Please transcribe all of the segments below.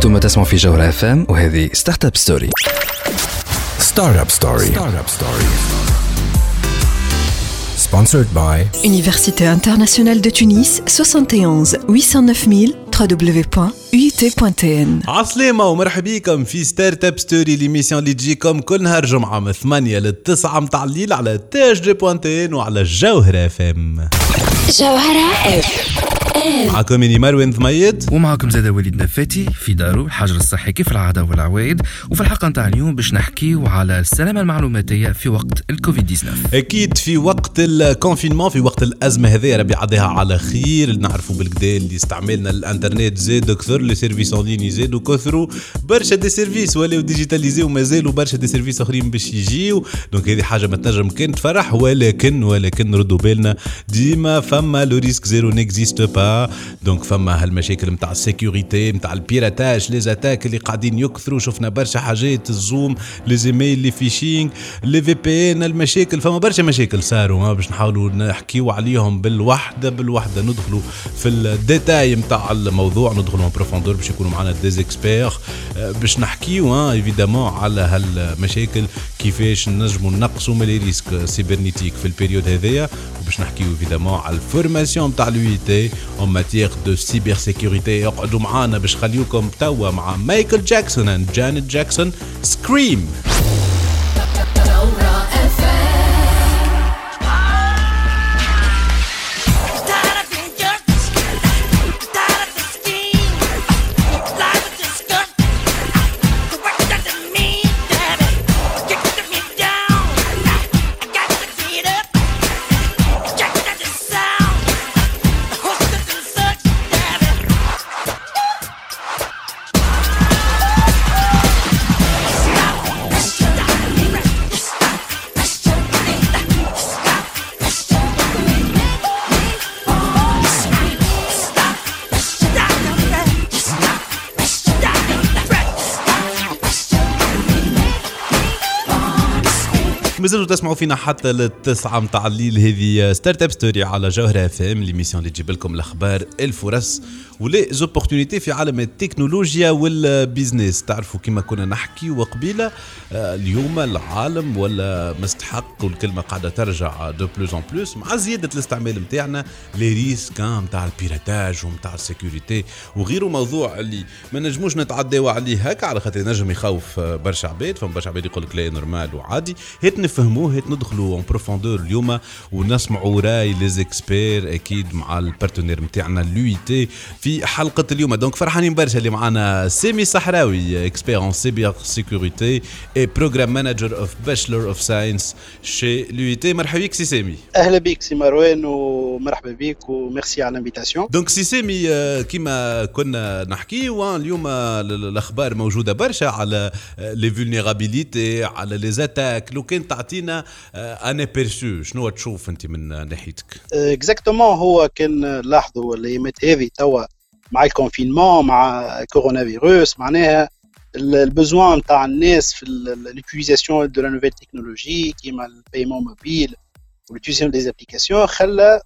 أنتم تسمعوا في جوهر اف ام وهذه ستارت اب ستوري ستارت اب ستوري ستارت اب ستوري Sponsored by Université internationale de Tunis 71 809 000 www.uit.tn عسلامة ومرحبا بكم في ستارت اب ستوري ليميسيون اللي تجيكم كل نهار جمعة من 8 ل 9 متاع الليل على تاج دي بوانتين وعلى الجوهرة اف ام جوهرة اف معكم اني مروان ثميد ومعكم زاد وليد نفاتي في دارو الحجر الصحي كيف العادة والعوايد. وفي الحلقة نتاع اليوم باش نحكيو على السلامة المعلوماتية في وقت الكوفيد 19 أكيد في وقت الكونفينمون في وقت الأزمة هذه ربي عداها على خير. نعرفوا بالكدا اللي استعملنا الإنترنت زاد كثر لي سيرفيس أون لين زادوا كثروا. برشا دي سيرفيس ولاو ديجيتاليزي ومازالوا برشا دي سيرفيس أخرين باش يجيو. دونك هذه حاجة ما تنجم كان تفرح ولكن ولكن ردوا بالنا. ديما فما لو ريسك زيرو نيكزيست با. دونك فما هالمشاكل نتاع السيكوريتي نتاع البيراتاج لي زاتاك اللي قاعدين يكثروا شفنا برشا حاجات الزوم لي زيميل لي فيشينغ لي في بي ان المشاكل فما برشا مشاكل صاروا باش نحاولوا نحكيو عليهم بالوحده بالوحده ندخلوا في الديتاي نتاع الموضوع ندخلوا ان بروفوندور باش يكونوا معنا ديزيكسبير باش نحكيو ايفيدامون على هالمشاكل كيفاش نجموا نقصوا من لي ريسك سيبرنيتيك في البيريود هذيا وباش نحكيو ايفيدامون على الفورماسيون نتاع اليو تي اون ماتيير دو سيبر سيكوريتي اقعدوا معانا باش خليوكم توا مع مايكل جاكسون اند جانيت جاكسون سكريم تسمعوا فينا حتى للتسعة متاع الليل. هذه ستارت اب ستوري على جوهرة اف ام ليميسيون اللي تجيب لكم الأخبار الفرص ولي زوبورتونيتي في عالم التكنولوجيا والبيزنس تعرفوا كما كنا نحكي وقبيلة آه، اليوم العالم ولا مستحق والكلمة قاعدة ترجع دو بلوز اون بلوس مع زيادة الاستعمال نتاعنا لي ريسك نتاع البيراتاج ونتاع السيكوريتي وغيره موضوع اللي ما نجموش نتعداو عليه هكا على خاطر نجم يخوف برشا عباد. فما برشا عباد يقول لك لا نورمال وعادي. هات نفهموه هات ندخلوا اون بروفوندور اليوم ونسمعوا رأي لي زيكسبير أكيد مع البارتنير نتاعنا لو تي في حلقة اليوم. دونك فرحانين برشا اللي معنا سامي صحراوي اكسبير اون سيبر سيكوريتي اي بروجرام مانجر اوف باشلر اوف ساينس شي لو تي مرحبا بك سي سامي أهلا بك سي مروان ومرحبا بك وميرسي على الانفيتاسيون. دونك سي سامي كيما كنا نحكيو اليوم الأخبار موجودة برشا على لي فولنيرابيليتي على لي زاتاك لو كان تعطينا ان ابيرسو شنو تشوف أنت من ناحيتك؟ اكزاكتومون هو كان لاحظوا الايامات هذه توا مع الكونفينمون مع كورونا فيروس معناها البزوان نتاع الناس في لوتيليزاسيون دو لا نوفيل تكنولوجي كيما البايمون موبيل ولوتيليزاسيون دي زابليكاسيون خلى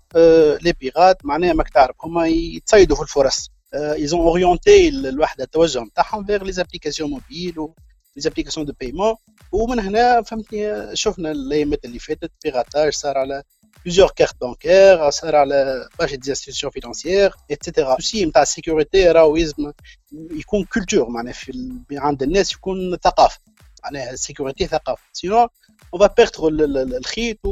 لي بيغات معناها ماك تعرف هما يتصيدوا في الفرص. ايزون اورينتي الوحدة التوجه نتاعهم فيغ لي زابليكاسيون موبيل و لي زابليكاسيون دو بايمون ومن هنا فهمتني شفنا الايامات اللي فاتت بيغاتاج صار على plusieurs cartes bancaires صار على برشا دي انستيتيوشن فينانسيير اتسيتيرا السي نتاع السيكوريتي راهو يلزم يكون كولتور معناها في عند الناس يكون ثقافه معناها السيكوريتي ثقافه سينو اون فا بيرتر الخيط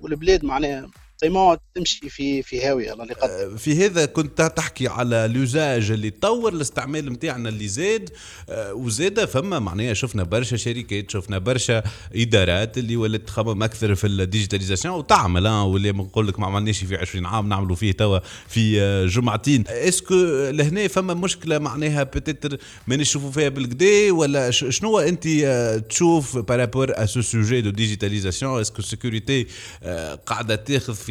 والبلاد معناها فريمون تمشي في في هاوية الله يقدر في هذا كنت تحكي على لوزاج اللي تطور الاستعمال نتاعنا اللي زاد. آه، وزاد فما معناها شفنا برشا شركات شفنا برشا إدارات اللي ولات تخمم أكثر في الديجيتاليزاسيون وتعمل آه واللي نقول لك ما عملناش في 20 عام نعملوا فيه توا في آه، جمعتين. اسكو لهنا فما مشكلة معناها بتتر ما نشوفوا فيها بالكدا ولا شنو أنت آه، تشوف بارابور ا سو سوجي دو ديجيتاليزاسيون اسكو السيكوريتي قاعدة تاخذ في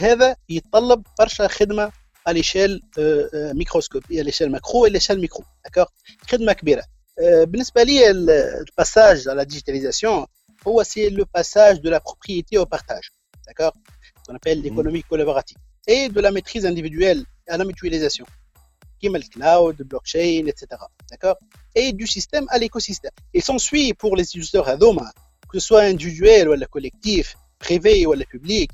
هذا يتطلب برشا خدمه على ليشيل ميكروسكوبي على ليشيل ماكرو على ليشيل ميكرو داكوغ خدمه كبيره بالنسبه لي الباساج على الديجيتاليزاسيون هو سي لو باساج دو لا بروبريتي او بارتاج داكوغ qu'on appelle l'économie collaborative et de la maîtrise individuelle à la mutualisation comme le cloud, le blockchain, etc. D'accord Et du système à l'écosystème. Et s'ensuit pour les utilisateurs Adoma, que ce soit individuel ou collectif, privé ou public,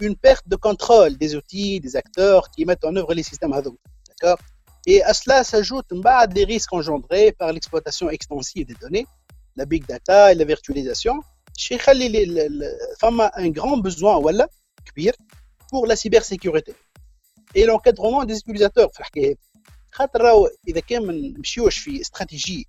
une perte de contrôle des outils, des acteurs qui mettent en œuvre les systèmes Hadoop. D'accord Et à cela s'ajoutent des risques engendrés par l'exploitation extensive des données, la big data et la virtualisation. Chez a un grand besoin voilà, pour la cybersécurité et l'encadrement des utilisateurs. خاطر راهو اذا كان ما نمشيوش في استراتيجي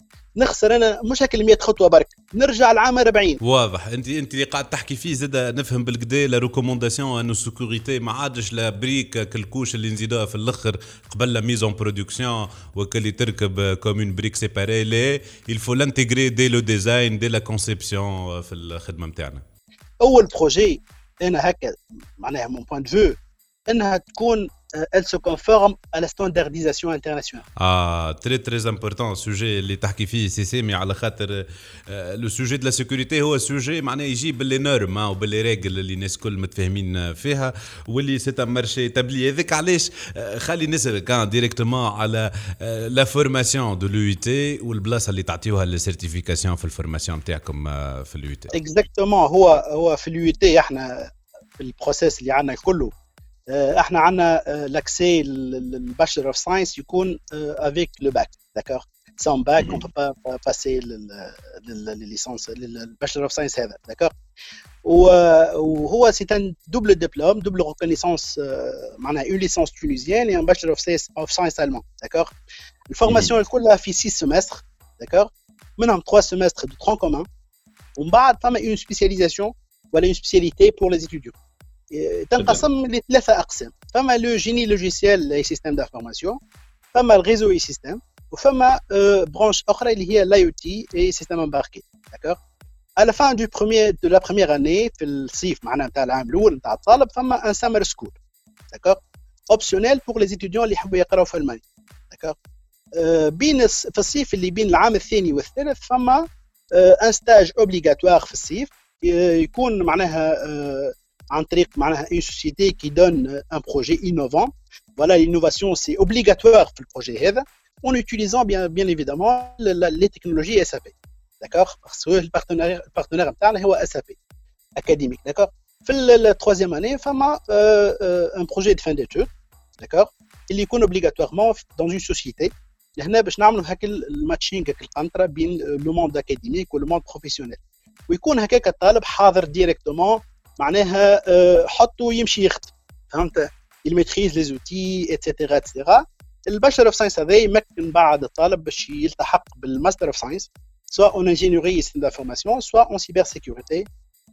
نخسر أنا مش هاك 100 خطوة برك. نرجع لعام 40 واضح. انت أنت اللي قاعد تحكي فيه زاد نفهم بالكدا لا ريكومونداسيون انه السيكوريتي ما عادش لا بريك كالكوش اللي نزيدوها في الأخر قبل لا ميزون برودكسيون وكل تركب كومون بريك سيباري لا الفو لانتيغري دي لو ديزاين دي لا كونسيبسيون في الخدمة نتاعنا أول بروجي أنا هكا معناها مون بوان دو فيو أنها تكون elle se conforme à la standardisation internationale. Ah, très très important sujet اللي تحكي فيه سي سي مي على خاطر لو سوجي دو لا سيكوريتي هو سوجي معناه يجي باللي نورم وباللي ريجل اللي الناس الكل متفاهمين فيها واللي سي ان مارشي تابلي هذاك علاش خلي نسالك كان ديريكتومون على لا فورماسيون دو لو تي والبلاصه اللي تعطيوها للسيرتيفيكاسيون في الفورماسيون نتاعكم في اليو تي. اكزاكتومون هو هو في اليو تي احنا في البروسيس اللي عندنا كله احنا عندنا لاكسي للباشلر اوف ساينس يكون افيك لو باك داكور سون باك اون با باسي للليسونس للباشلر اوف ساينس هذا داكور وهو سي ان دوبل دبلوم دوبل ريكونيسونس معناها اون ليسونس تونيزيان اي ان باشلر اوف ساينس اوف ساينس المون داكور الفورماسيون كلها في 6 سيمستر داكور منهم 3 سيمستر دو ترون كومان ومن بعد فما اون سبيسياليزاسيون ولا اون سبيسياليتي بور لي ستوديو تنقسم لثلاثة أقسام. فما لو جيني لوجيسيال اي سيستم دانفورماسيون فما الريزو أي سيستم وفما آه، برانش أخرى اللي هي الآي أو تي أي سيستيم امباركي داكوغ ألافان دو بروميي دو لا بوميي أني في الصيف معناها نتاع العام الأول نتاع الطالب، فما أن سامر سكول، داكوغ؟ أوبسيونيل بوغ لي étudiants اللي يحبوا يقراو في المانيا آه، داكوغ بين في الصيف اللي بين العام الثاني والثالث فما ان ستاج اوبليغاتوار في الصيف آه، يكون معناها une société qui donne un projet innovant. Voilà, l'innovation, c'est obligatoire pour le projet هذا en utilisant bien, bien évidemment les technologies SAP. D'accord Parce que le partenaire, le partenaire نتاعنا هو SAP académique. D'accord في la troisième année, فما un projet de fin d'études. D'accord اللي يكون obligatoirement dans une société. هنا باش نعملوا هكا الماتشينغ هكا القنطره بين لو موند اكاديميك ولو موند بروفيسيونيل ويكون هكاك الطالب حاضر ديريكتومون معناها حطه يمشي يخدم. فهمت؟ يميتريز لي زوتي اتسيتيرا اتسيتيرا الباشلر اوف ساينس هذا يمكن بعد الطالب باش يلتحق بالماستر اوف ساينس سواء اون انجينيوري سيستم دانفورماسيون سواء اون سيبر سيكوريتي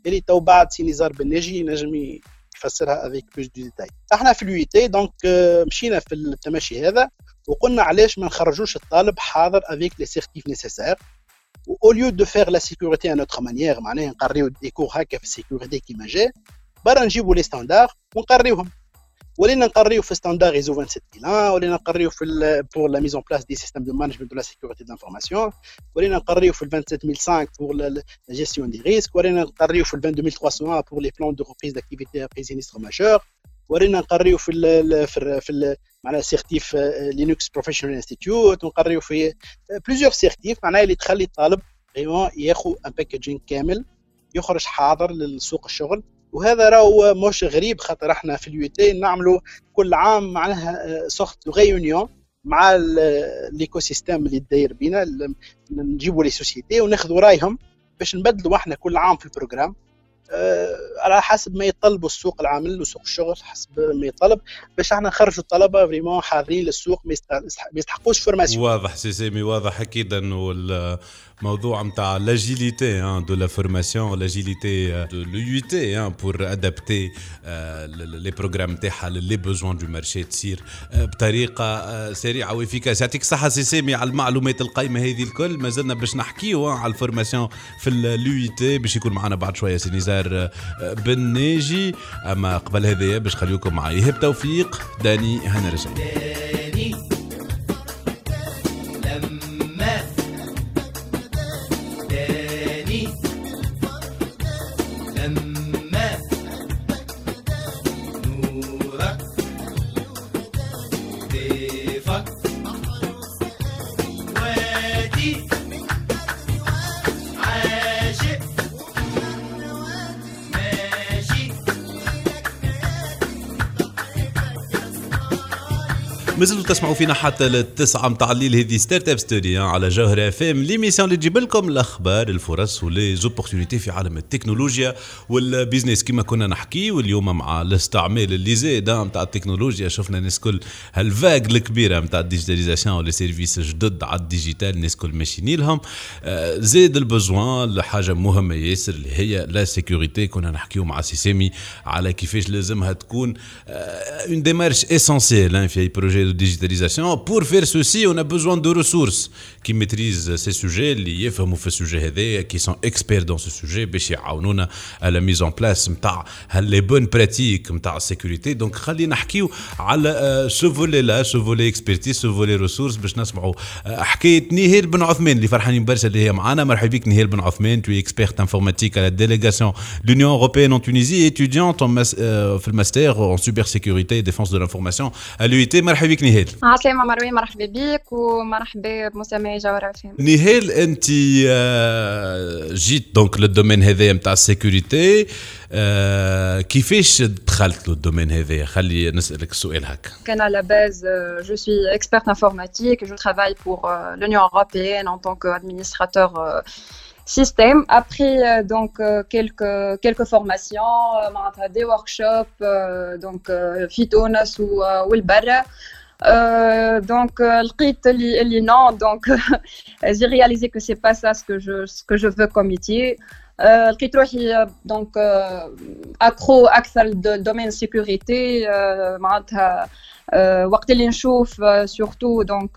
اللي تو بعد سي نزار بالناجي ينجم يفسرها افيك بلوس دو ديتاي إحنا في اليو تي دونك مشينا في التماشي هذا وقلنا علاش ما نخرجوش الطالب حاضر افيك لي سيرتيف نيسيسير au lieu de faire la sécurité à notre manière معناها نقريو دي كور هكا في السيكوريتي كيما جا برا نجيبوا لي ستاندار ونقريوهم ولينا نقريو في ستاندار ايزو 27001 ولينا نقريو في بور لا ميزون بلاس دي سيستيم دو مانجمنت دو لا سيكوريتي دانفورماسيون ولينا نقريو في 27005 بور لا جيستيون دي ريسك ولينا نقريو في 22301 بور لي بلان دو ريبريز داكتيفيتي ابري سينيستر ماجور ورينا نقريو في في ال في معناها سيرتيف لينكس بروفيشنال انستيتيوت ونقريو في بليزيور سيرتيف معناها اللي تخلي الطالب فريمون ياخذ ان باكجينغ كامل يخرج حاضر لسوق الشغل. وهذا راهو مش غريب خاطر إحنا في اليو تي نعملوا كل عام معناها سورت دو ريونيون مع ليكو سيستيم اللي داير بينا نجيبوا لي سوسيتي وناخذوا رايهم باش نبدلوا إحنا كل عام في البروجرام على حسب ما يطلبوا السوق العمل وسوق الشغل حسب ما يطلب. باش إحنا نخرجوا الطلبة فريمون حاضرين للسوق ما يستحقوش فورماسيون واضح سي سامي واضح أكيد إنه الموضوع نتاع لاجيليتي دو لا فورماسيون لاجيليتي دو لو يو تي بور ادابتي لي بروغرام تاعها لي بوزوان دو مارشي تصير بطريقه سريعه وافيكاس يعطيك الصحه سي سامي على المعلومات القيمه هذه الكل مازلنا باش نحكيو على الفورماسيون في اليو تي باش يكون معنا بعد شوية سي نزار بن ناجي اما قبل هذايا باش خليكم معي ايهاب توفيق داني هنا and مازلتوا تسمعوا فينا حتى التسعة متاع الليل. هذه ستارت اب ستوري على جوهر اف ام ليميسيون اللي تجيب لكم الأخبار الفرص وليزوبورتينيتي في عالم التكنولوجيا والبيزنس كما كنا نحكي واليوم مع الاستعمال اللي زاد نتاع التكنولوجيا شفنا الناس كل هالفاق الكبيرة نتاع الديجيتاليزاسيون ولي سيرفيس جدد على الديجيتال الناس كل ماشيين لهم آه، زاد البزوان لحاجه مهمة ياسر اللي هي لا سيكوريتي كنا نحكيو مع سيسامي على كيفاش لازمها تكون اون ديمارش اسونسيال في أي بروجي de digitalisation. Pour faire ceci, on a besoin de ressources qui maîtrisent ces sujets, اللي يفهموا في السوجي هذايا qui sont experts dans ce sujet باش يعاونونا à la mise en place نتاع les bonnes pratiques نتاع السيكوريتي دونك خلينا نحكيو على سو فولي لا سو فولي اكسبرتيز سو فولي ريسورس باش نسمعوا حكايه نهيل بن عثمان اللي فرحانين برشا اللي هي معنا مرحبا بك نهيل بن عثمان tu es experte informatique à la délégation de l'Union européenne en Tunisie étudiante en في الماستر en cybersécurité et défense de l'information à l'UIT مرحبا بك نهال عسلامة مروان مرحبا بك ومرحبا بمستمعي جوهر فهم نهال انت آه، جيت دونك للدومين هذايا نتاع السيكوريتي آه، كيفاش دخلت للدومين هذايا خلي نسالك السؤال هكا كان à la base euh, je suis experte informatique je travaille pour euh, l'Union européenne en tant qu'administrateur euh, système. Après euh, donc euh, quelques quelques formations, euh, des workshops donc فيتونس والبرا donc لقيت اللي اللي non donc j'ai réalisé que c'est pas ça ce que je ce que je veux comme métier لقيت روحي دونك اكرو اكثر دومين سيكوريتي معناتها وقت اللي نشوف سورتو دونك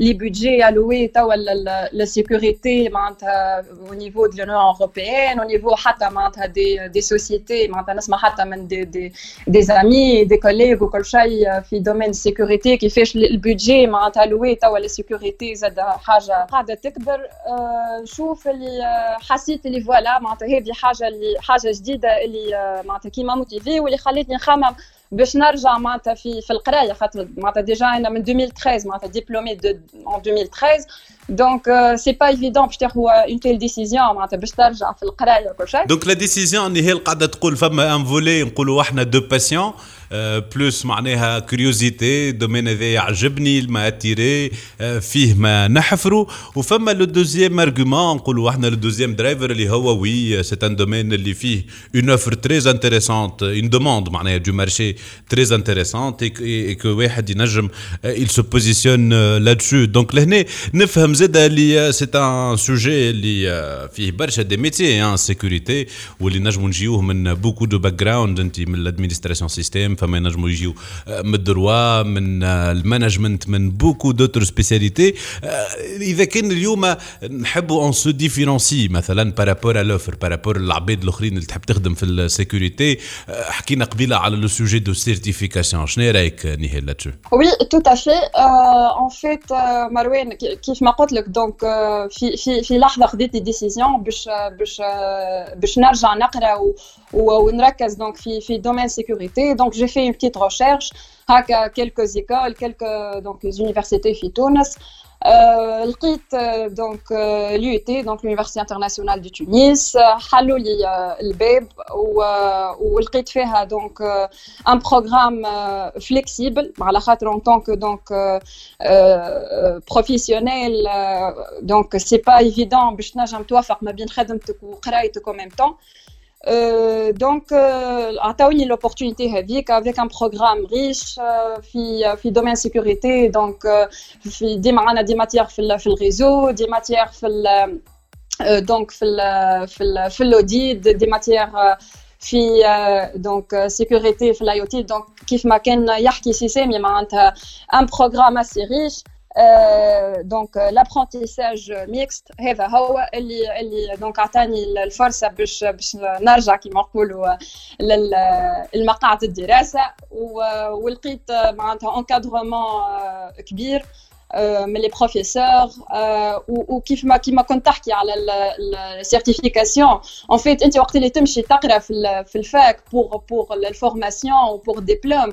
لي بودجي الوي توا لا معناتها au niveau de l'Union européenne au niveau حتى معناتها دي دي سوسيتي معناتها نسمع حتى من دي دي دي زامي دي كوليغ وكل شيء في دومين السيكوريتي كيفاش البودجي معناتها الوي توا السيكوريتي زاد حاجة. قاعدة تكبر نشوف اللي حسيت اللي فوالا معناتها هذه حاجة اللي حاجة جديدة اللي معناتها كيما موتيفي واللي خلتني نخمم. باش نرجع معناتها في في القرايه خاطر معناتها ديجا انا من 2013 معناتها ديبلومي دو en 2013 دونك سي با ايفيدون باش تاخذ اون تيل ديسيزيون معناتها باش ترجع في القرايه وكل شيء دونك لا ديسيزيون اللي هي قاعده تقول فما ان فولي نقولوا احنا دو باسيون بلوس معناها كوريوزيتي دومين هذا يعجبني ما اتيري فيه ما نحفروا وفما لو دوزيام ارغيومون نقولوا احنا لو دوزيام درايفر اللي هو وي سي ان دومين اللي فيه اون اوفر تري انتريسونت اون دوموند معناها دو مارشي تري انتريسونت اي كو واحد ينجم il se positionne là-dessus دونك لهنا نفهم زاد اللي سي ان سوجي اللي فيه برشا دي ميتي ان سيكوريتي واللي نجموا نجيوه من بوكو دو باك جراوند انت من الادمينستراسيون سيستيم فما ينجموا يجيو من الدروا من المانجمنت من بوكو دوتر سبيسياليتي. إذا كان اليوم نحبوا اون سو ديفيرونسي مثلا بارابور لوفر بارابور العباد الأخرين اللي تحب تخدم في السيكوريتي. حكينا قبيلة على لو سوجي دو سيرتيفيكاسيون. شنو رأيك نهال لاتشو وي تو افي اون فيت مروان كيف ما قلت لك دونك في في في لحظة خديت ديسيزيون باش باش باش نرجع نقرأ ونركز دونك في في دومين سيكوريتي دونك جي في اون بتيت ريشيرش هكا كيلكو ايكول كيلكو دونك زونيفرسيتي في تونس لقيت دونك اليو تي دونك لونيفرسيتي انترناسيونال دو تونس حلوا لي الباب ولقيت فيها دونك ان بروغرام فليكسيبل على خاطر اون طونك دونك بروفيسيونيل دونك سي با ايفيدون باش تنجم توفق ما بين خدمتك وقرايتك او ميم طون دونك عطاوني لوبورتونيتي هذيك افيك ان بروغرام ريش في في دومين سيكوريتي دونك في ديما عندنا دي ماتيير في في الريزو دي ماتيير في دونك في في في الاوديت دي ماتيير في دونك سيكوريتي في الاي او تي دونك كيف ما كان يحكي سي سامي معناتها ان بروغرام اسي ريش دونك لابرونتيساج ميكست هذا هو اللي اللي دونك عطاني الفرصه باش باش نرجع كيما نقولوا للمقاعد الدراسه ولقيت معناتها انكادرومون كبير من لي بروفيسور وكيف ما كيما كنت تحكي على السيرتيفيكاسيون اون فيت انت وقت اللي تمشي تقرا في الفاك بور بور الفورماسيون وبور ديبلوم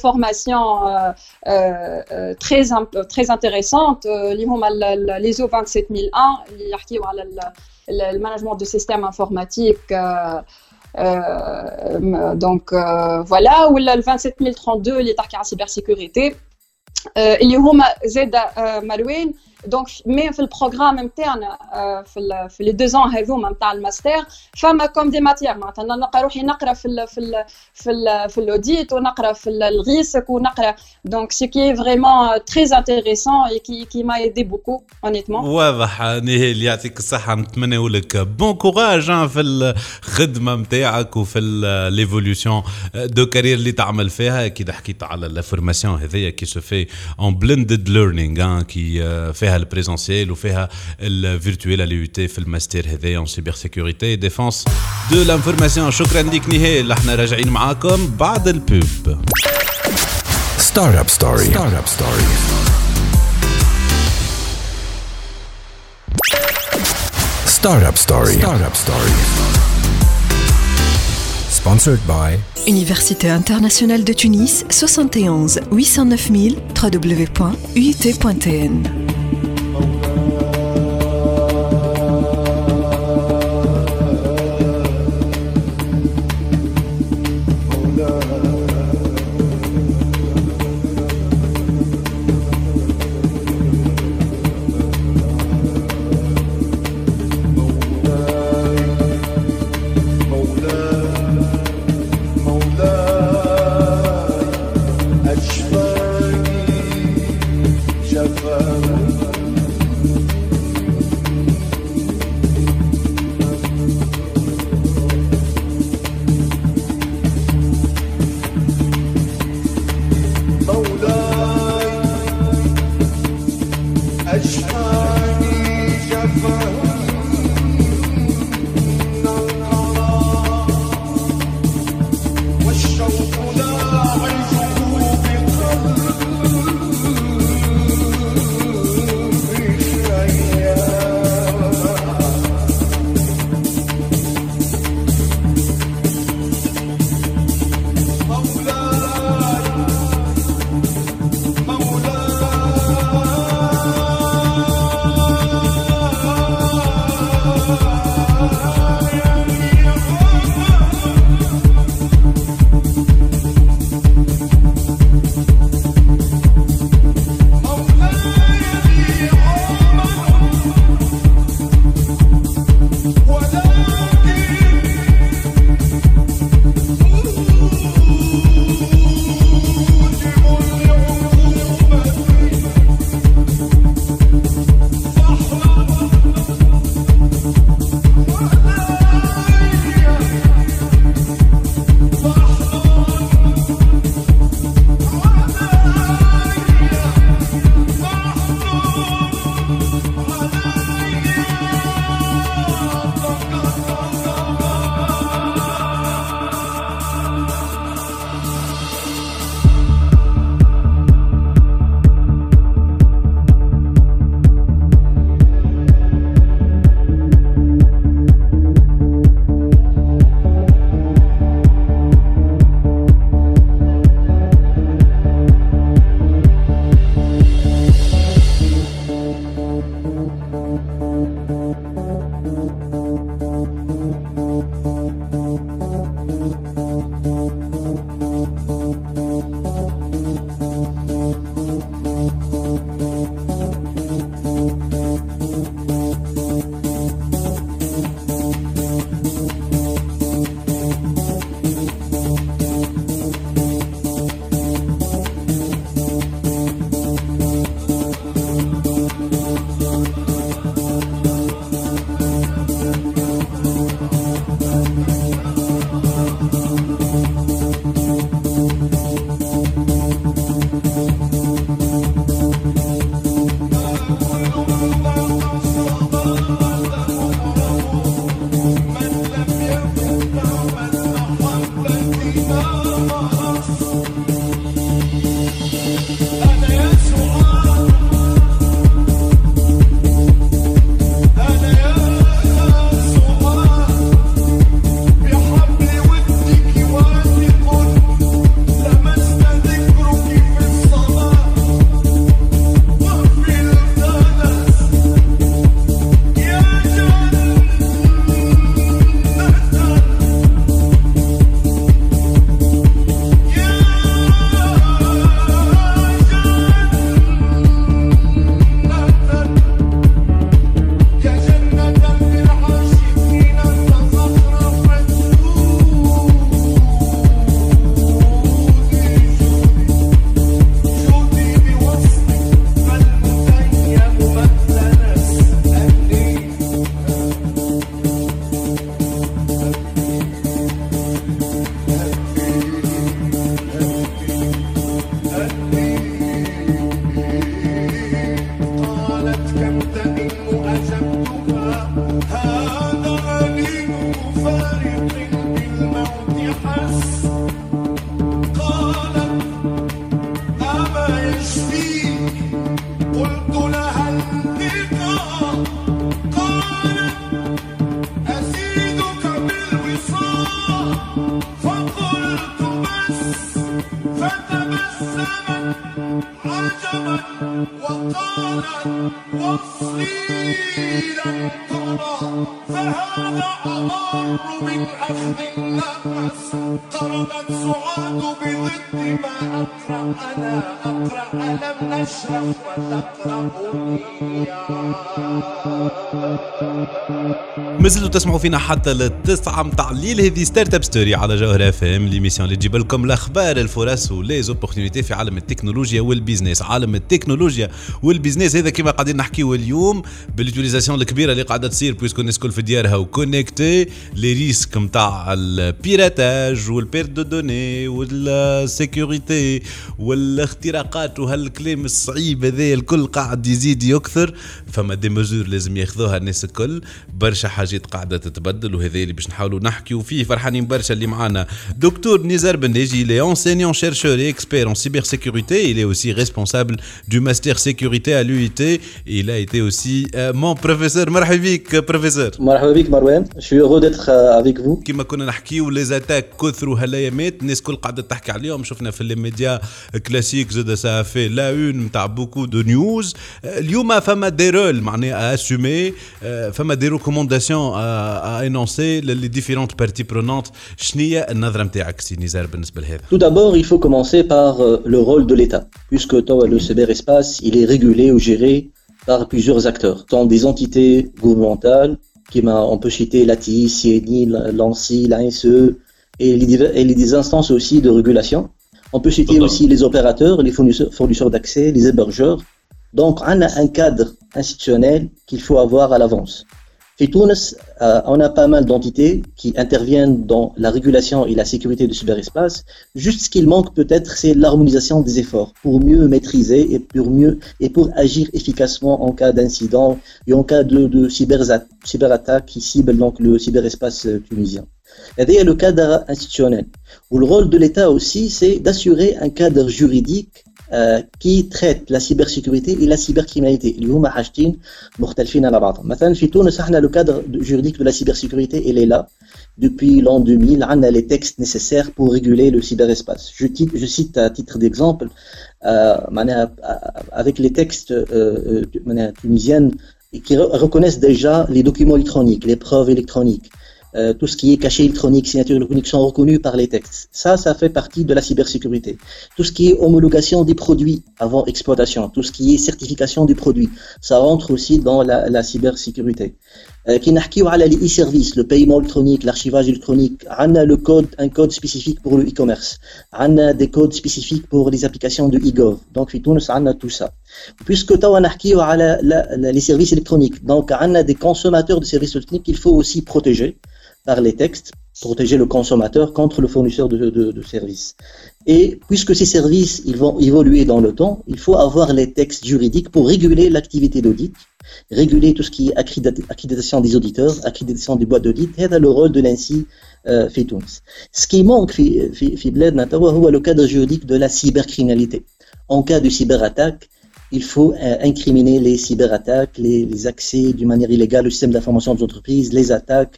فورماسيون تري تري انتريسونت اللي هما l'ISO 27001 اللي يحكيو على المانجمنت دو سيستيم انفورماتيك دونك فوالا ولا ال 27032 اللي تحكي على السيبر سيكوريتي اللي هما زاد مروان دونك مي في البروغرام نتاعنا في في لي دو زون هذوما نتاع الماستر فما كوم دي ماتيير معناتها نلقى روحي نقرا في ال في ال في ال في الاوديت ونقرا في الغيسك ونقرا. دونك سي كي فريمون تري انتريسون كي كي ما يدي بوكو اونيتمون واضح نهيل يعطيك الصحة. نتمنى لك بون كوراج في الخدمة نتاعك وفي ليفوليوشن دو كارير اللي تعمل فيها. أكيد حكيت على لا فورماسيون هذيا كي سو في اون بلندد ليرنينغ كي فيها فيها البريزونسيال وفيها الفيرتويال اللي يوتي في الماستر هذايا اون سيبر سيكوريتي ديفونس دو لانفورماسيون شكرا ليك نهال احنا راجعين معاكم بعد البوب ستارت اب ستوري ستارت اب ستوري ستارت اب ستوري ستارت اب ستوري Sponsored by Université internationale de Tunis 71 809 000 www.uit.tn أشقى تسمعوا فينا حتى للتسعة متاع الليل. هذه ستارت اب ستوري على جوهر اف ام ليميسيون اللي تجيب لكم الأخبار الفرص وليزوبورتينيتي في عالم التكنولوجيا والبيزنس عالم التكنولوجيا والبيزنس هذا كما قاعدين نحكيو اليوم باليوتيليزاسيون الكبيرة اللي قاعدة تصير بويسكو الناس الكل في ديارها وكونيكتي لي ريسك نتاع البيراتاج والبيرت دو دوني والسيكوريتي والاختراقات وهالكلام الصعيب هذا الكل قاعد يزيد يكثر. فما دي مزور لازم ياخذوها الناس الكل. برشا حاجات قاعدة تتبدل وهذا اللي باش نحاولوا نحكيو فيه فرحانين برشا اللي معانا دكتور نزار بنيجي il est enseignant chercheur et expert en cybersécurité il est aussi responsable du master sécurité à l'UIT il a été aussi euh, mon professeur مرحبا بك professeur مرحبا بك مروان je suis heureux d'être euh, avec vous كما كنا نحكيو لي زاتاك كثروا هالايامات الناس الكل قاعده تحكي عليهم شفنا في لي ميديا كلاسيك زاد سا في لا اون نتاع بوكو دو نيوز اليوم فما دي رول معناها اسومي فما دي ريكومونداسيون à énoncer les différentes parties prenantes. Tout d'abord, il faut commencer par euh, le rôle de l'État, puisque le cyberespace, il est régulé ou géré par plusieurs acteurs, tant des entités gouvernementales, qui on peut citer l'ATI, CNI, l'ANSI, l'ANSE, et les, instances aussi de régulation. On peut citer aussi les opérateurs, les fournisseurs d'accès, les hébergeurs. Donc, on a un cadre institutionnel qu'il faut avoir à l'avance. Chez Tunis, euh, on a pas mal d'entités qui interviennent dans la régulation et la sécurité du cyberespace. Juste ce qu'il manque peut-être, c'est l'harmonisation des efforts pour mieux maîtriser et pour mieux et agir efficacement en cas d'incident et en cas de, cyberattaque qui cible donc le cyberespace euh, tunisien. Et d'ailleurs, le cadre institutionnel. Où le rôle de l'État aussi, c'est d'assurer un cadre juridique euh, qui traite la cybersécurité et la cybercriminalité. اللي هما حاجتين مختلفين على بعضهم. مثلا في تونس احنا le cadre juridique de la cybersécurité il est là depuis l'an 2000 on a les textes nécessaires pour réguler le cyberespace. Je, cite- je cite à titre d'exemple euh, معناها, euh, avec les textes euh, euh, معناها, tunisiennes qui re- reconnaissent déjà les documents électroniques, les preuves électroniques. euh, tout ce qui est cachet électronique, signature électronique sont reconnus par les textes. Ça, ça fait partie de la cybersécurité. Tout ce qui est homologation des produits avant exploitation, tout ce qui est certification du produit, ça rentre aussi dans la, la cybersécurité. Euh, qui à les e-services, le paiement électronique, l'archivage électronique, on a le code, un code spécifique pour le e-commerce, on a des codes spécifiques pour les applications de e-gov. Donc, on a tout ça. Puisque on a les services électroniques, donc on a des consommateurs de services électroniques qu'il faut aussi protéger par les textes, protéger le consommateur contre le fournisseur de, de, de services. Et puisque ces services ils vont évoluer dans le temps, il faut avoir les textes juridiques pour réguler l'activité d'audit, réguler tout ce qui est accrédita- accréditation des auditeurs, accréditation des boîtes d'audit. C'est le rôle de l'ANSI euh, في تونس. Ce qui manque في في في بلادنا توا هو le cadre juridique de la cybercriminalité. En cas de cyberattaque, il faut euh, incriminer les cyberattaques, les, les accès d'une manière illégale au système d'information des entreprises, les attaques.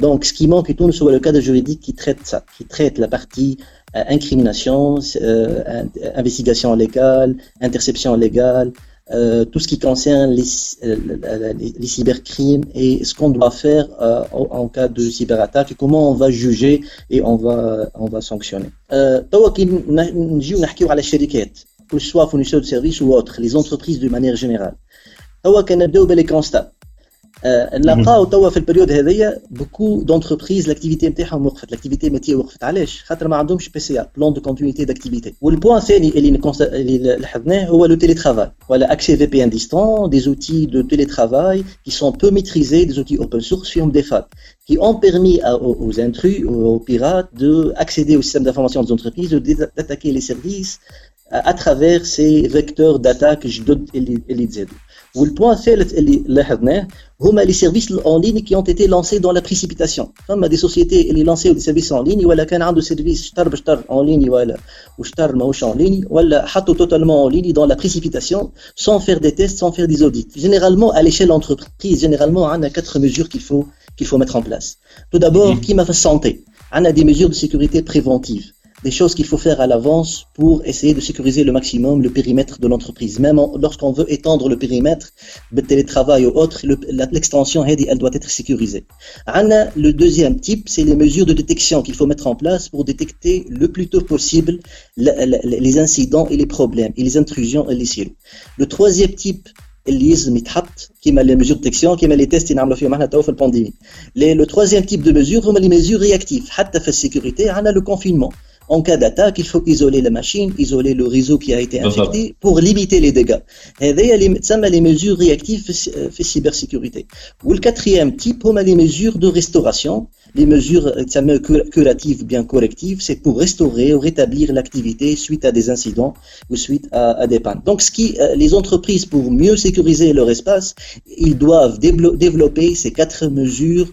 donc, ce qui manque et tout, c'est le cadre juridique qui traite ça, qui traite la partie euh, incrimination, euh, investigation légale, interception légale, euh, tout ce qui concerne les, cybercrimes et ce qu'on doit faire en cas de cyberattaque et comment on va juger et on va, on va sanctionner. que ce soit fournisseurs de services ou autres, les entreprises de manière générale. les constats. نلقاو توا في البريود هذيا بوكو دونتربريز لاكتيفيتي نتاعهم وقفت لاكتيفيتي ميتي وقفت علاش خاطر ما عندهمش بي سي بلان دو كونتينيتي داكتيفيتي والبوان الثاني اللي نكونست- اللي لاحظناه هو لو تيلي ترافاي ولا اكسي في بي ان ديستون دي زوتي دو تيلي ترافاي qui sont peu maîtrisés des outils open source فيهم des failles qui ont permis à- aux, aux intrus aux pirates de accéder au système d'information des entreprises de dé- d'attaquer les services à travers ces vecteurs d'attaque جدد اللي اللي تزادوا والبوان الثالث اللي لاحظناه هما les services en ligne qui ont été lancés dans la précipitation فما دي سوسيتي اللي لانسيو دي سيرفيس en ligne ولا كان عنده سيرفيس شطر بشطر en ligne ولا وشطر ماهوش en ligne ولا حطوا totalement en ligne dans la précipitation sans faire des tests sans faire des audits généralement à l'échelle entreprise généralement on a quatre mesures qu'il faut qu'il faut mettre en place tout d'abord Mhm. qui m'a fait santé On a des mesures de sécurité préventives des choses qu'il faut faire à l'avance pour essayer de sécuriser le maximum le périmètre de l'entreprise. Même lorsqu'on veut étendre le périmètre, le télétravail ou autre, l'extension, elle doit être sécurisée. Le deuxième type, c'est les mesures de détection qu'il faut mettre en place pour détecter le plus tôt possible les incidents et les problèmes, et les intrusions et les silos. Le troisième type, اللي يلزم يتحط كيما لي ميزور ديتيكسيون كيما لي تيست نعملوا فيهم احنا تو في البانديمي لو ترويزيام تيب دو ميزور هما لي ميزور رياكتيف حتى في السيكوريتي عندنا لو كونفينمون en cas d'attaque, il faut isoler la machine, isoler le réseau qui a été ben infecté pour limiter les dégâts. Et Ça m'a les mesures réactives de euh, cybersécurité. Ou le quatrième type, on a les mesures de restauration. Les mesures euh, curatives, bien correctives, c'est pour restaurer ou rétablir l'activité suite à des incidents ou suite à, à des pannes. Donc, ce qui, euh, les entreprises, pour mieux sécuriser leur espace, ils doivent développer ces quatre mesures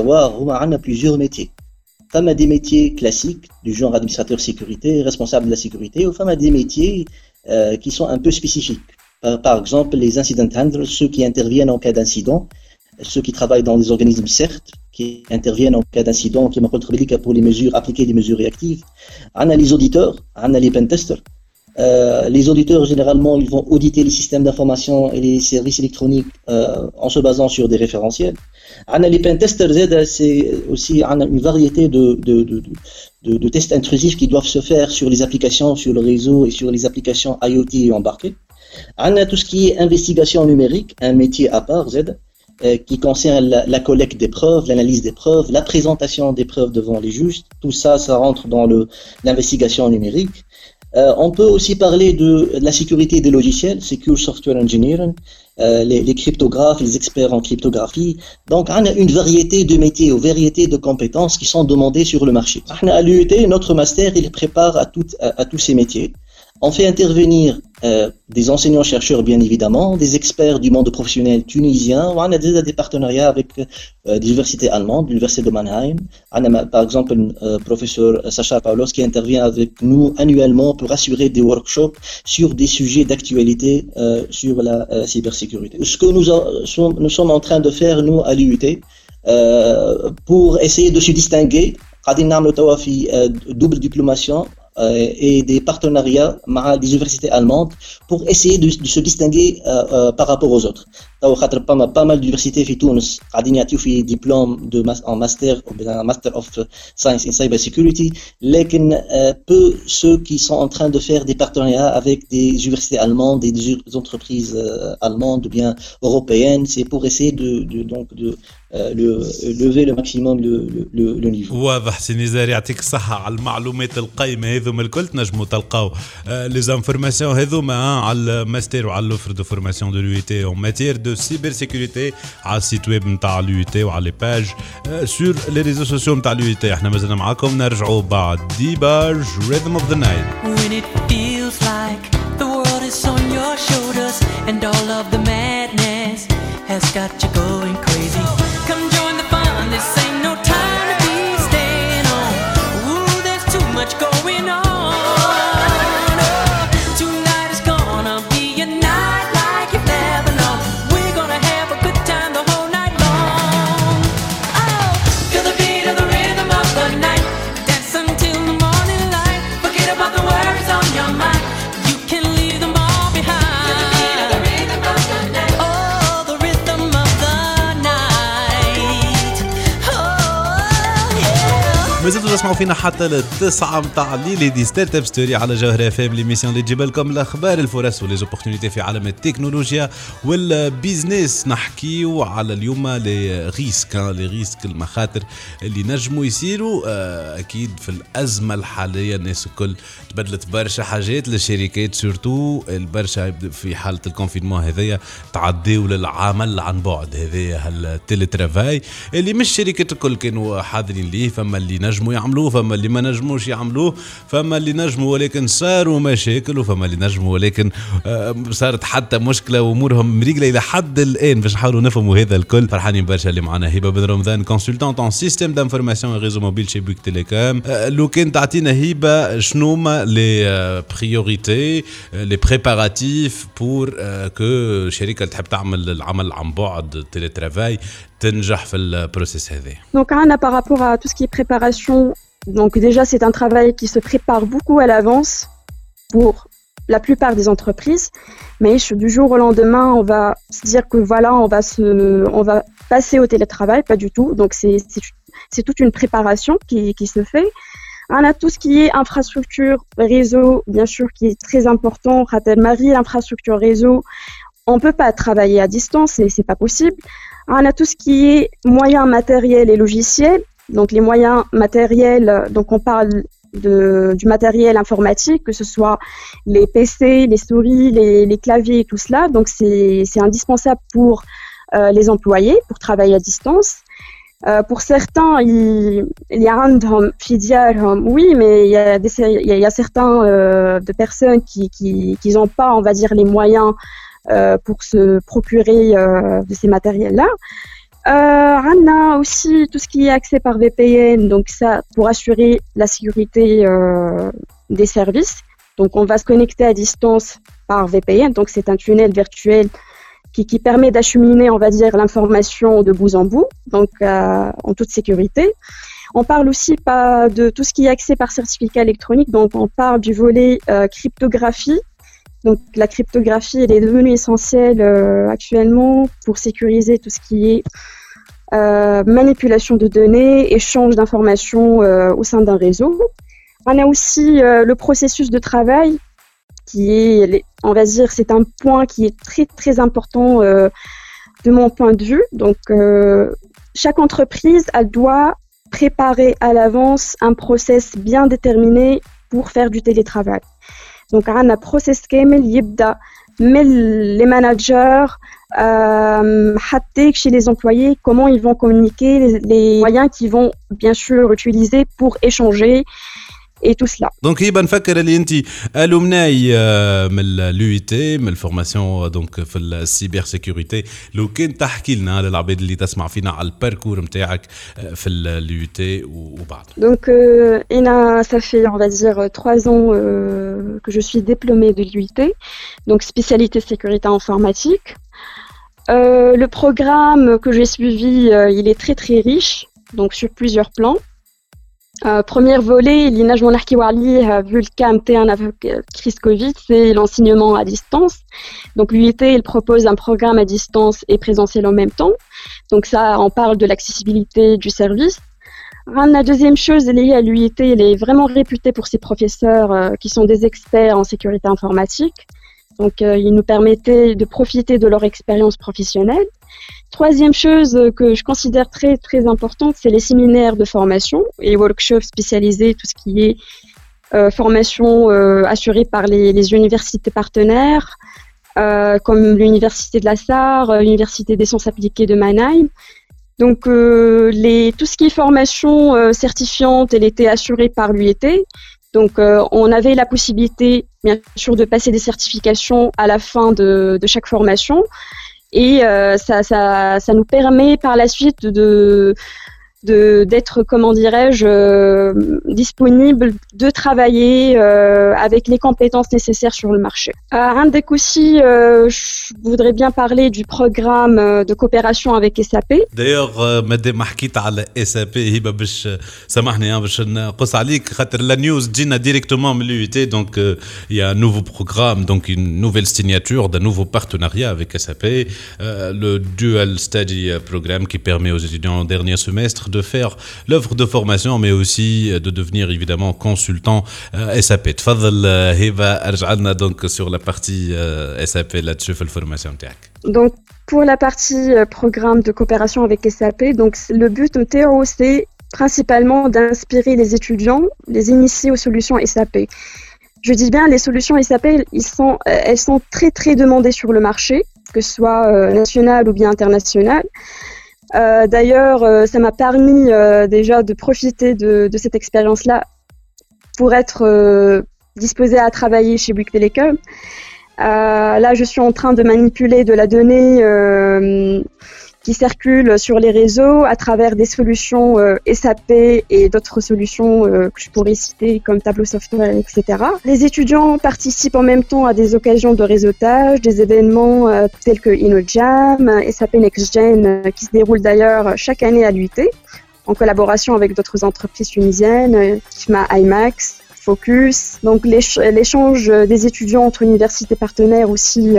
savoir, on a plusieurs métiers. Femme a des métiers classiques du genre administrateur sécurité, responsable de la sécurité, ou femme a des métiers euh, qui sont un peu spécifiques. Par, exemple, les incident handlers, ceux qui interviennent en cas d'incident, ceux qui travaillent dans des organismes certes, qui interviennent en cas d'incident, qui m'ont pour les mesures, appliquer des mesures réactives. On a les auditeurs, on a les pentesters. Euh, les auditeurs, généralement, ils vont auditer les systèmes d'information et les services électroniques euh, en se basant sur des référentiels. Les pentesters, c'est aussi une variété de, de, de, de, tests intrusifs qui doivent se faire sur les applications, sur le réseau et sur les applications IoT embarquées. On a tout ce qui est investigation numérique, un métier à part, Z, euh, qui concerne la, collecte des preuves, l'analyse des preuves, la présentation des preuves devant les juges. Tout ça, ça rentre dans l'investigation numérique. Euh, on peut aussi parler de, la sécurité des logiciels, Secure Software Engineering, euh, les, cryptographes, les experts en cryptographie. Donc, on a une variété de métiers, une variété de compétences qui sont demandées sur le marché. À l'UET, notre master, il prépare à, à tous ces métiers. On fait intervenir euh, des enseignants-chercheurs, bien évidemment, des experts du monde professionnel tunisien. On a déjà des partenariats avec euh, des universités allemandes, l'université de Mannheim. On a par exemple le euh, professeur Sacha Paulos qui intervient avec nous annuellement pour assurer des workshops sur des sujets d'actualité sur la cybersécurité. Ce que nous, sommes en train de faire, nous, à l'UUT, pour essayer de se distinguer, double diplomation euh, et des partenariats avec des universités allemandes pour essayer de, de se distinguer euh, euh, par rapport aux autres. pas mal d'universités في تونس قاعدين يعطيو في دبلوم دو en master ou master of science in cyber security لكن peu ceux qui sont en train de faire des partenariats avec des universités allemandes et des entreprises allemandes ou bien européennes c'est pour essayer de, de donc de le, lever le maximum le, le, le niveau. واضح سي نزار يعطيك الصحة على المعلومات القيمة هذوما الكل تنجموا تلقاو لي زانفورماسيون هذوما على الماستر وعلى لوفر دو فورماسيون دو لو تي اون ماتير دو سيبر سيكوريتي على السيت ويب نتاع لو تي وعلى لي باج سور لي ريزو سوسيو نتاع لو تي احنا مازلنا معاكم نرجعوا بعد ديباج ريذم اوف ذا نايت When it feels like the world is on your shoulders and all of the madness has got you تسمعوا فينا حتى للتسعة متاع الليل دي ستارت أب ستوري على جوهرة فام ليميسيون اللي تجيب لكم الأخبار الفرص وليزوبورتينيتي في عالم التكنولوجيا والبيزنس نحكيو على اليوم لي ريسك لي ريسك المخاطر اللي نجموا يصيروا. آه، أكيد في الأزمة الحالية الناس الكل تبدلت برشا حاجات للشركات سورتو البرشا في حالة الكونفينمون هذايا تعديوا للعمل عن بعد هذايا التيلي ترافاي اللي مش الشركات الكل كانوا حاضرين ليه فما اللي نجموا يعملوه فما اللي ما نجموش يعملوه فما اللي نجموا ولكن صاروا مشاكل وفما اللي نجموا ولكن آه، صارت حتى مشكلة وأمورهم مريقله إلى حد الآن باش نحاولوا نفهموا هذا الكل. فرحانين برشا اللي معنا. هبة بن رمضان كونسلتانت ان سيستيم دانفورماسيون ريزو موبيل شي بوك تيليكوم لو كان تعطينا هبه شنو هما لي بريوريتي لي بريباراتيف بور كو شركة تحب تعمل العمل عن بعد تيلي ترافاي تنجح في البروسيس هذا Donc Anna par rapport à tout ce qui est préparation, donc déjà c'est un travail qui se prépare beaucoup à l'avance pour la plupart des entreprises, mais du jour au lendemain, on va se dire que voilà, on va se, on va passer au télétravail, pas du tout. Donc c'est c'est toute une préparation qui, qui se fait. On a tout ce qui est infrastructure, réseau, bien sûr, qui est très important. Ratel Marie, infrastructure réseau, on peut pas travailler à distance et c'est pas possible. On a tout ce qui est moyens matériels et logiciels. Donc les moyens matériels, donc on parle du matériel informatique, que ce soit les PC, les souris, les, claviers et tout cela. Donc c'est indispensable pour euh, les employés, pour travailler à distance. Euh, pour certains, il, y a un oui, mais il y a, des, certains euh, de personnes qui n'ont pas, on va dire, les moyens pour se procurer euh, de ces matériels-là. Euh, on aussi tout ce qui est accès par VPN, donc ça pour assurer la sécurité euh, des services. Donc on va se connecter à distance par VPN, donc c'est un tunnel virtuel qui, qui permet d'acheminer, on va dire, l'information de bout en bout, donc euh, en toute sécurité. On parle aussi pas de tout ce qui est accès par certificat électronique, donc on parle du volet euh, cryptographie. Donc la cryptographie, elle est devenue essentielle euh, actuellement pour sécuriser tout ce qui est euh, manipulation de données, échange d'informations euh, au sein d'un réseau. On a aussi le processus de travail qui est, on va dire, c'est un point qui est très très important de mon point de vue. Donc, chaque entreprise, elle doit préparer à l'avance un process bien déterminé pour faire du télétravail. Donc, on a un process كامل يبدا من les managers euh, حتى chez les employés, comment ils vont communiquer, les, les moyens qu'ils vont bien sûr utiliser pour échanger et tout cela. دونك هيبه نفكر اللي انت الومناي من اليو تي من الفورماسيون دونك في السيبر سيكوريتي لو كان تحكي لنا للعباد اللي تسمع فينا على الباركور نتاعك في اليو تي وبعد. Donc euh, Ina, ça fait on va dire trois ans euh, que je suis diplômée de l'UIT, donc spécialité sécurité informatique. Euh, le programme que j'ai suivi, euh, il est très très riche, donc sur plusieurs plans. Euh, premier volet, l'INAJ Monarchi Wali, vu le cas MT1 avec crise Covid, c'est l'enseignement à distance. Donc l'UIT, il propose un programme à distance et présentiel en même temps. Donc ça, on parle de l'accessibilité du service. La deuxième chose liée à l'UIT, elle est vraiment réputée pour ses professeurs euh, qui sont des experts en sécurité informatique. Donc, euh, ils nous permettaient de profiter de leur expérience professionnelle. Troisième chose que je considère très très importante, c'est les séminaires de formation et workshops spécialisés, tout ce qui est euh, formation euh, assurée par les, universités partenaires, euh, comme l'université de la Sarre, l'université des sciences appliquées de Mannheim. Donc tout ce qui est formation certifiante, elle était assurée par l'UET. Donc on avait la possibilité, bien sûr, de passer des certifications à la fin de chaque formation. Et euh, ça, ça, ça, nous permet par la suite de d'être, comment dirais-je, euh, disponible, de travailler euh, avec les compétences nécessaires sur le marché. À Indec aussi, euh, je voudrais bien parler du programme de coopération avec SAP. D'ailleurs, مادام ما حكيت على اس ا بي هبه باش سامحني باش نقص عليك خاطر لا نيوز تجينا ديريكتومون من اليو تي دونك il y a un nouveau programme donc une nouvelle signature d'un nouveau partenariat avec SAP le dual study programme qui permet aux étudiants en dernier semestre de faire l'offre de formation, mais aussi euh, de devenir évidemment consultant euh, SAP. Tfadl euh, Heva Arjana, donc sur la partie SAP là-dessus, la formation. Donc, pour la partie programme de coopération avec SAP, donc le but de Théo, c'est principalement d'inspirer les étudiants, les initier aux solutions SAP. Je dis bien, les solutions SAP, ils sont, elles sont très très demandées sur le marché, que ce soit national ou bien international. D'ailleurs, ça m'a permis déjà de profiter de, de cette expérience-là pour être disposée à travailler chez Bouygues Telecom. là, je suis en train de manipuler de la donnée qui circulent sur les réseaux à travers des solutions euh, SAP et d'autres solutions euh, que je pourrais citer comme Tableau Software, etc. Les étudiants participent en même temps à des occasions de réseautage, des événements euh, tels que InnoJam, SAP NextGen, qui se déroulent d'ailleurs chaque année à l'UT, en collaboration avec d'autres entreprises tunisiennes, KIFMA IMAX, Focus. Donc l'échange des étudiants entre universités partenaires aussi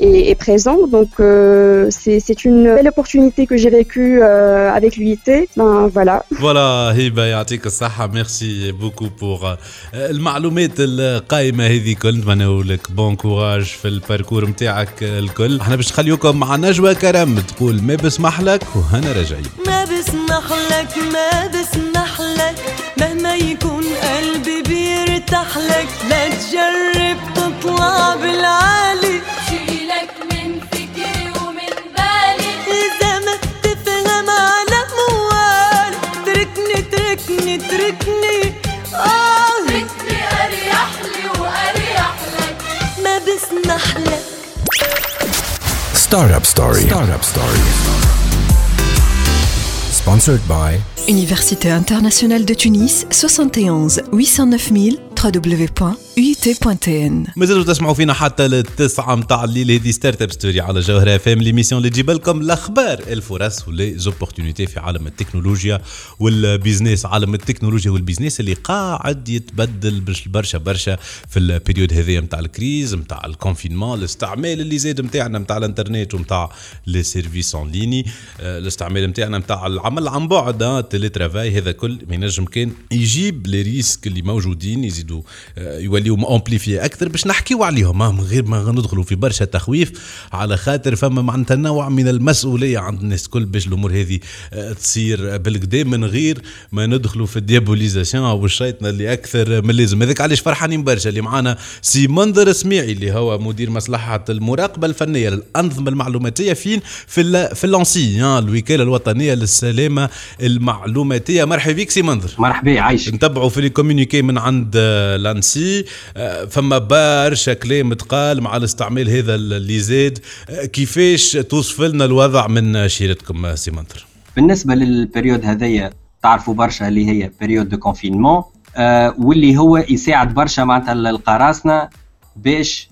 est, est présent. Donc euh, c'est une belle opportunité que j'ai vécue euh, avec l'UIT. Ben, voilà. Voilà هبه يعطيك الصحة ميرسي بوكو بور المعلومات القائمة هذه كل نتمنى لك بون كوراج في الباركور نتاعك الكل أحنا باش نخليوكم مع نجوى كرم تقول ما بسمح لك وهنا راجعين ما بسمح لك ما بسمح لك مهما يكون قلبي بيرتاح لك لا تجرب تطلع بالعالي اتركني اه اتركني اريح لي واريح لك ما بسمح لك ستارت اب ستوري ستارت اب ستوري Sponsored by Université internationale de Tunis 71 809 000 www.uit.tn مازالوا تسمعوا فينا حتى للتسعة متاع الليل هذه ستارت اب ستوري على جوهرة فام ليميسيون اللي تجيب لكم الأخبار الفرص وليزوبورتينيتي في عالم التكنولوجيا والبيزنس عالم التكنولوجيا والبيزنس اللي قاعد يتبدل برشا برشا في البريود هذه متاع الكريز متاع الكونفينمون الاستعمال اللي زاد متاعنا متاع الإنترنت ومتاع لي سيرفيس اون ليني الاستعمال متاعنا متاع العمل عن بعد تيلي ترافاي هذا كل ما ينجم كان يجيب لي ريسك اللي موجودين يزيدوا يزيدوا آه، يوليوا امبليفي أكثر باش نحكيو عليهم. من غير ما ندخلوا في برشا تخويف على خاطر فما معناتها نوع من المسؤولية عند الناس الكل باش الأمور هذه آه، تصير بالكدا من غير ما ندخلوا في الديابوليزاسيون أو الشيطنة اللي أكثر من اللازم. هذاك علاش فرحانين برشا. اللي معانا سي منظر سميعي اللي هو مدير مصلحة المراقبة الفنية للأنظمة المعلوماتية فين؟ في في اللانسي الوكالة الوطنية للسلامة المعلوماتية. مرحبا بك سي منظر مرحبا عايش. نتبعوا في الكوميونيكي من عند لانسي. آه، فما برشا كلام تقال مع الاستعمال هذا اللي زاد آه، كيفاش توصف لنا الوضع من شيرتكم سي منطر بالنسبة للبريود هذيا تعرفوا برشا اللي هي بريود دو كونفينمون آه واللي هو يساعد برشا معناتها القراصنة باش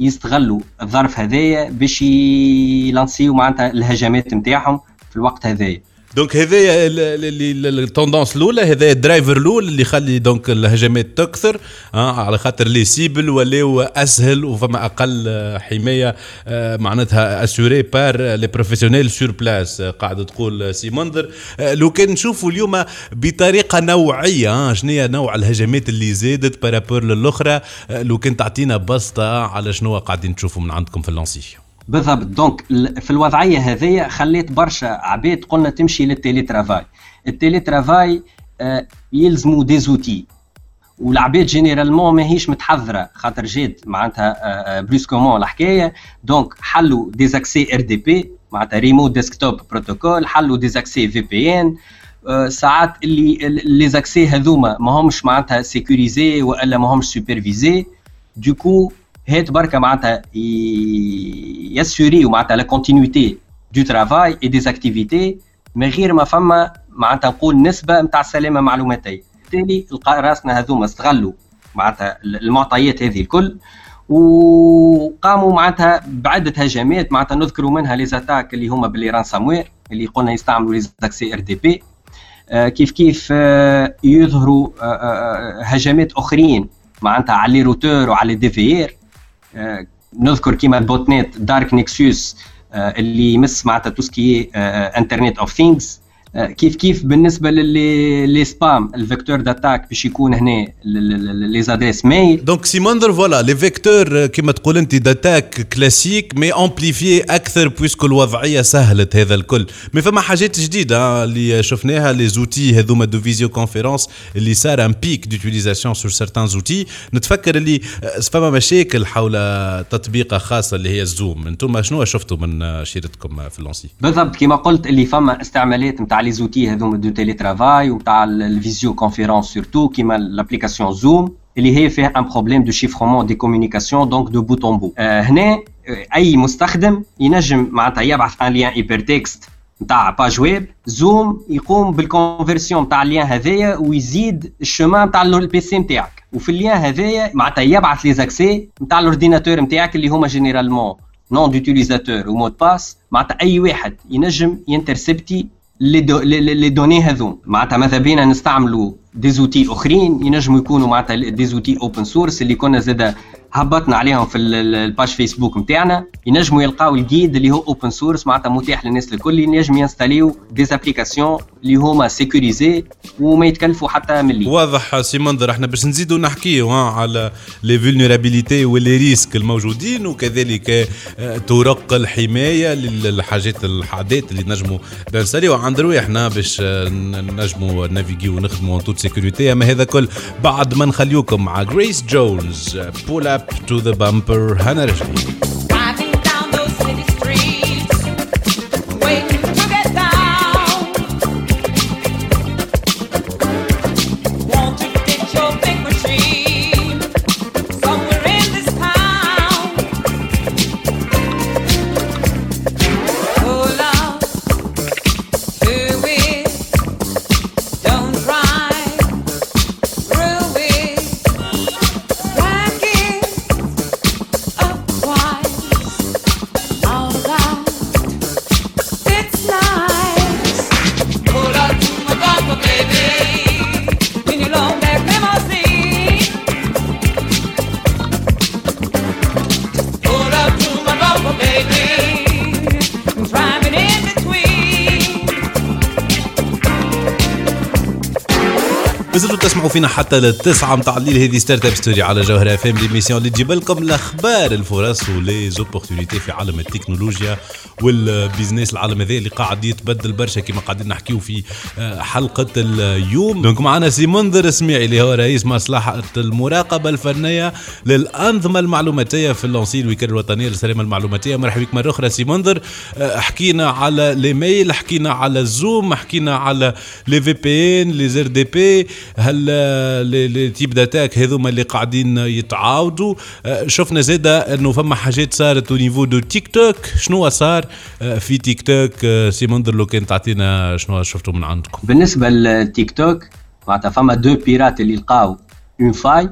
يستغلوا الظرف هذايا باش يلانسيو معناتها الهجمات نتاعهم في الوقت هذايا. دونك هذايا التوندونس الأولى هذايا الدرايفر الأول اللي يخلي دونك الهجمات تكثر آه على خاطر لي سيبل ولاو أسهل وفما أقل حماية آه معناتها اسوري بار لي بروفيسيونيل سور بلاس قاعد تقول سي منذر آه لو كان نشوفوا اليوم بطريقة نوعية آه شنو نوع الهجمات اللي زادت بارابور للأخرى آه لو كان تعطينا بسطة على شنو قاعدين تشوفوا من عندكم في اللانسي. بالضبط. دونك في الوضعية هذيا خليت برشا عباد قلنا تمشي للتيلي ترافاي التيلي ترافاي آه يلزموا دي زوتي والعباد جينيرالمون ماهيش متحضره خاطر جات معناتها بريسكومون آه، الحكاية. دونك حلوا ديزاكسي ار دي بي معناتها ريموت ديسكتوب بروتوكول حلوا ديزاكسي في بي ان ساعات اللي لي زاكسي هذوما ما همش معناتها سيكوريزي وإلا ما همش سوبرفيزي دوكو هات بركة معناتها يسوريو معناتها لا كونتينيتي دو ترافاي اي دي اكتيفيتي من غير ما فما معناتها نقول نسبة نتاع السلامة المعلوماتيه بالتالي راسنا هذوما استغلوا معناتها المعطيات هذه الكل وقاموا معناتها بعدة هجمات معناتها نذكروا منها لي زاتاك اللي هما باللي رانساموير اللي قلنا يستعملوا لي زاكسي ار دي بي كيف كيف آه، يظهروا آه، آه، هجمات أخرين معناتها على لي روتور وعلى دي في نذكر كيما البوت نت دارك نيكسيوس اللي يمس معناتها توسكي انترنت اوف ثينجز كيف كيف بالنسبة للي سبام الفيكتور داتاك باش يكون هنا لي زادريس ميل دونك سيموندر فوالا لي فيكتور كيما تقول انت داتاك كلاسيك مي امبليفي أكثر بويسكو الوضعية سهلت هذا الكل. مي فما حاجات جديدة اللي شفناها لي زوتي هذوما دو فيزيو كونفيرونس اللي صار ان بيك دوتيليزاسيون سور سيرتان زوتي نتفكر اللي فما مشاكل حول تطبيقة خاصة اللي هي الزوم أنتم شنو شفتوا من شيرتكم في اللونسي بالضبط كما قلت اللي فما استعمالات نتاع لي زوتي هذوما دو تيلي ترافاي ونتاع الفيزيو كونفيرونس سورتو كيما لابليكاسيون زوم اللي هي فيها ان بروبليم دو شيفرمون دي كومونيكاسيون دونك دو بوت اون بو هنا اي مستخدم ينجم معناتها يبعث ان ليان ايبر تكست نتاع باج ويب زوم يقوم بالكونفرسيون نتاع الليان هذايا ويزيد الشومان نتاع البي سي نتاعك وفي الليان هذايا معناتها يبعث لي زاكسي نتاع الاورديناتور نتاعك اللي هما جينيرالمون نون دوتيليزاتور ومود باس معناتها اي واحد ينجم ينترسبتي لي لي دوني هذوم معناتها ماذا بينا نستعملوا دي زوتي أخرين ينجموا يكونوا معناتها دي زوتي اوبن سورس اللي كنا زاده هبطنا عليهم في الباج فيسبوك نتاعنا ينجموا يلقاو الجيد اللي هو اوبن سورس معناتها متاح للناس الكل ينجم ينستاليو دي ابليكاسيون اللي هما سيكوريزي وما يتكلفوا حتى ملي واضح سي منظر إحنا باش نزيدوا نحكيو على لي فولنرابيليتي ولي ريسك الموجودين وكذلك طرق الحماية للحاجات الحادات اللي نجموا نساليو عند رواحنا باش نجموا نافيغي ونخدموا توت سيكوريتي أما هذا كل بعد ما نخليوكم مع جريس جونز بول اب to the bumper Hannah Rashid. مازلتوا تسمعوا فينا حتى للتسعة متاع الليل. هذه ستارت اب ستوري على جوهرة اف ام ليميسيون اللي تجيب لكم الأخبار الفرص وليزوبورتينيتي في عالم التكنولوجيا والبيزنس العالم هذا اللي قاعد يتبدل برشا كما قاعدين نحكيو في آه، حلقة اليوم. دونك معنا سي منذر سميعي اللي هو رئيس مصلحة المراقبة الفنية للأنظمة المعلوماتية في اللونسي الوكالة الوطنية للسلامة المعلوماتية. مرحبا بك مرة أخرى سي منذر. آه، حكينا على الإيميل حكينا على الزوم حكينا على لي في بي ان لي زر دي بي. هل لي تيب داتاك هذوما اللي قاعدين يتعاودوا؟ آه، شفنا زادة أنه فما حاجات صارت أو نيفو دو تيك توك شنو صار؟ آه، في تيك توك آه، سي منظر لو كان تعطينا شنو شفتوا من عندكم. بالنسبة للتيك توك معناتها فما دو بيرات اللي لقاو اون فاي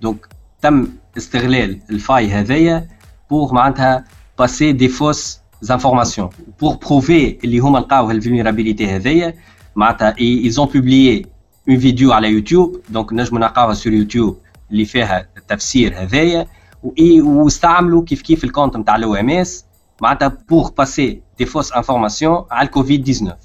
دونك تم استغلال الفاي هذايا بور معناتها باسي دي فوس زانفورماسيون بور بروفي اللي هما لقاو الفولنرابيليتي هذايا معناتها ont publié اون فيديو على يوتيوب دونك نجموا نلقاوها سور يوتيوب اللي فيها التفسير هذايا واستعملوا كيف كيف الكونت نتاع الاو ام اس معناتها بور باسي دي فوس انفورماسيون على الكوفيد 19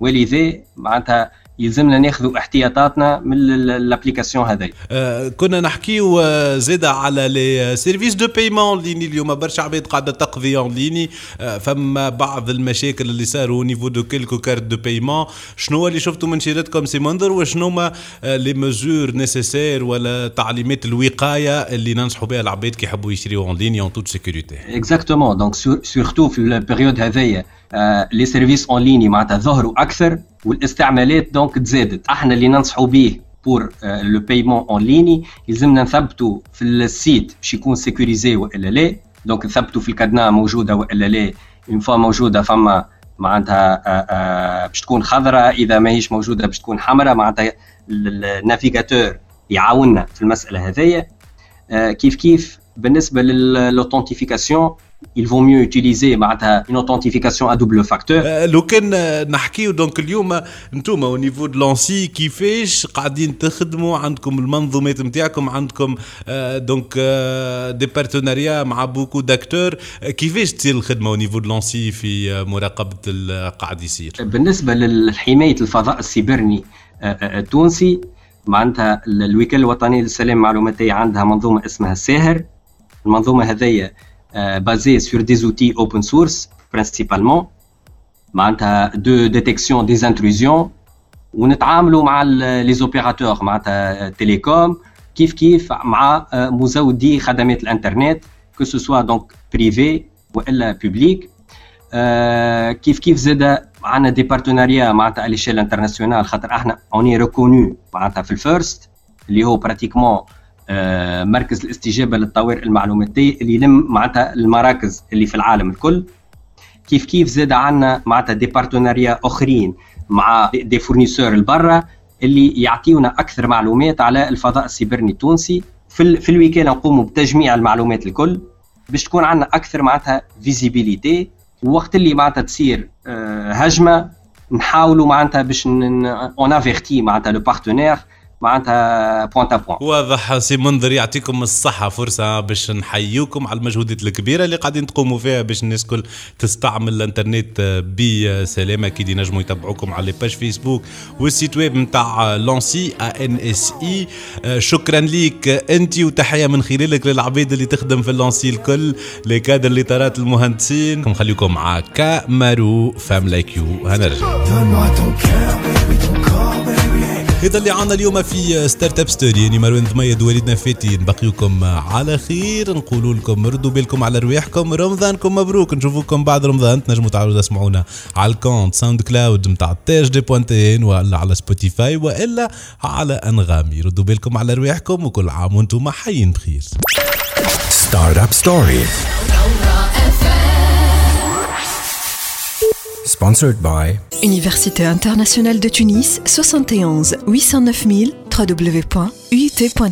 ولذا معناتها يلزمنا ناخذ احتياطاتنا من الابليكاسيون هذه آه كنا نحكيو آه، زيد على لي سيرفيس دو بايمون ليني اليوم. برشا عباد قاعدة تقضي اون ليني آه فما بعض المشاكل اللي صاروا نيفو دو كيلكو كارت دو بايمون شنو اللي شفتوا من شيرتكم سي منظر وشنو هما لي مزور نيسيسير ولا تعليمات الوقاية اللي ننصحوا بها العباد كي يحبوا يشريوا اون ليني اون توت سيكوريتي اكزاكتومون دونك سورتو في البيريود هذيا لي سيرفيس اون ليني معناتها ظهروا أكثر. والاستعمالات دونك تزادت. إحنا اللي ننصحوا به بور لو بايمون اون ليني يلزمنا نثبتوا في السيت باش يكون سيكوريزي وإلا لا. دونك نثبتوا في الكادنا موجودة وإلا لا. اون فوا موجودة فما معناتها آه، آه، باش تكون خضراء. إذا ماهيش موجودة باش تكون حمراء معناتها النافيغاتور يعاوننا في المسألة هذيا آه، كيف كيف؟ بالنسبة للاوثنتيفيكاسيون il vaut mieux utiliser une authentification à double facteur. لو كان نحكيو دونك اليوم أنتم au niveau de لانسي كيفاش قاعدين تخدموا عندكم المنظومات نتاعكم عندكم دونك دي بارتناريا مع بوكو داكتور كيفاش تصير الخدمة au niveau de لانسي في مراقبة القاعد يصير؟ بالنسبة لحماية الفضاء السيبرني التونسي معناتها الوكالة الوطنية للسلام المعلوماتية عندها منظومة اسمها ساهر. المنظومة هذيا بازي سور دي زوتي اوبن سورس برينسيبالمون معناتها دو ديتيكسيون دي انتروزيون ونتعاملوا مع لي زوبيراتور معناتها تيليكوم كيف كيف مع مزودي خدمات الانترنت كو سو سوا دونك بريفي والا بوبليك كيف كيف زاد عندنا دي بارتناريا معناتها اليشيل انترناسيونال خاطر احنا اوني ريكونو معناتها في الفيرست اللي هو براتيكمون مركز الاستجابة للطوارئ المعلوماتية اللي يلم معناتها المراكز اللي في العالم الكل. كيف كيف زاد عندنا معناتها دي بارتناريا آخرين مع دي فورنيسور البرا اللي يعطيونا أكثر معلومات على الفضاء السيبرني التونسي. في, في الوكاله نقوموا بتجميع المعلومات الكل باش تكون عندنا أكثر معناتها فيزيبيليتي وقت اللي معناتها تصير هجمة نحاولوا معناتها باش اون افيرتي معناتها لو بارتنير معناتها بوان بوان واضح سي منذر يعطيكم الصحة فرصة باش نحييكم على المجهودات الكبيرة اللي قاعدين تقوموا فيها باش الناس الكل تستعمل الإنترنت بسلامة أكيد ينجموا يتبعوكم على باج فيسبوك والسيت ويب نتاع لونسي ا ان اس اي شكرا ليك أنت وتحية من خلالك للعبيد اللي تخدم في اللونسي الكل لي كادر اللي طارات المهندسين. نخليكم مع كامارو فام لايك يو هنرجع. هذا اللي عنا اليوم في ستارت اب ستوري يعني مروان ضميد وليدنا فاتي نبقيكم على خير. نقول لكم ردوا بالكم على رواحكم. رمضانكم مبروك. نشوفوكم بعد رمضان. تنجموا تعالوا تسمعونا على الكونت ساوند كلاود نتاع تاج دي بوانتين ولا على سبوتيفاي وإلا على أنغامي. ردوا بالكم على رواحكم وكل عام وأنتم حيين بخير. ستارت اب ستوري Sponsored by Université internationale de Tunis 71 809 000 www.uit.tn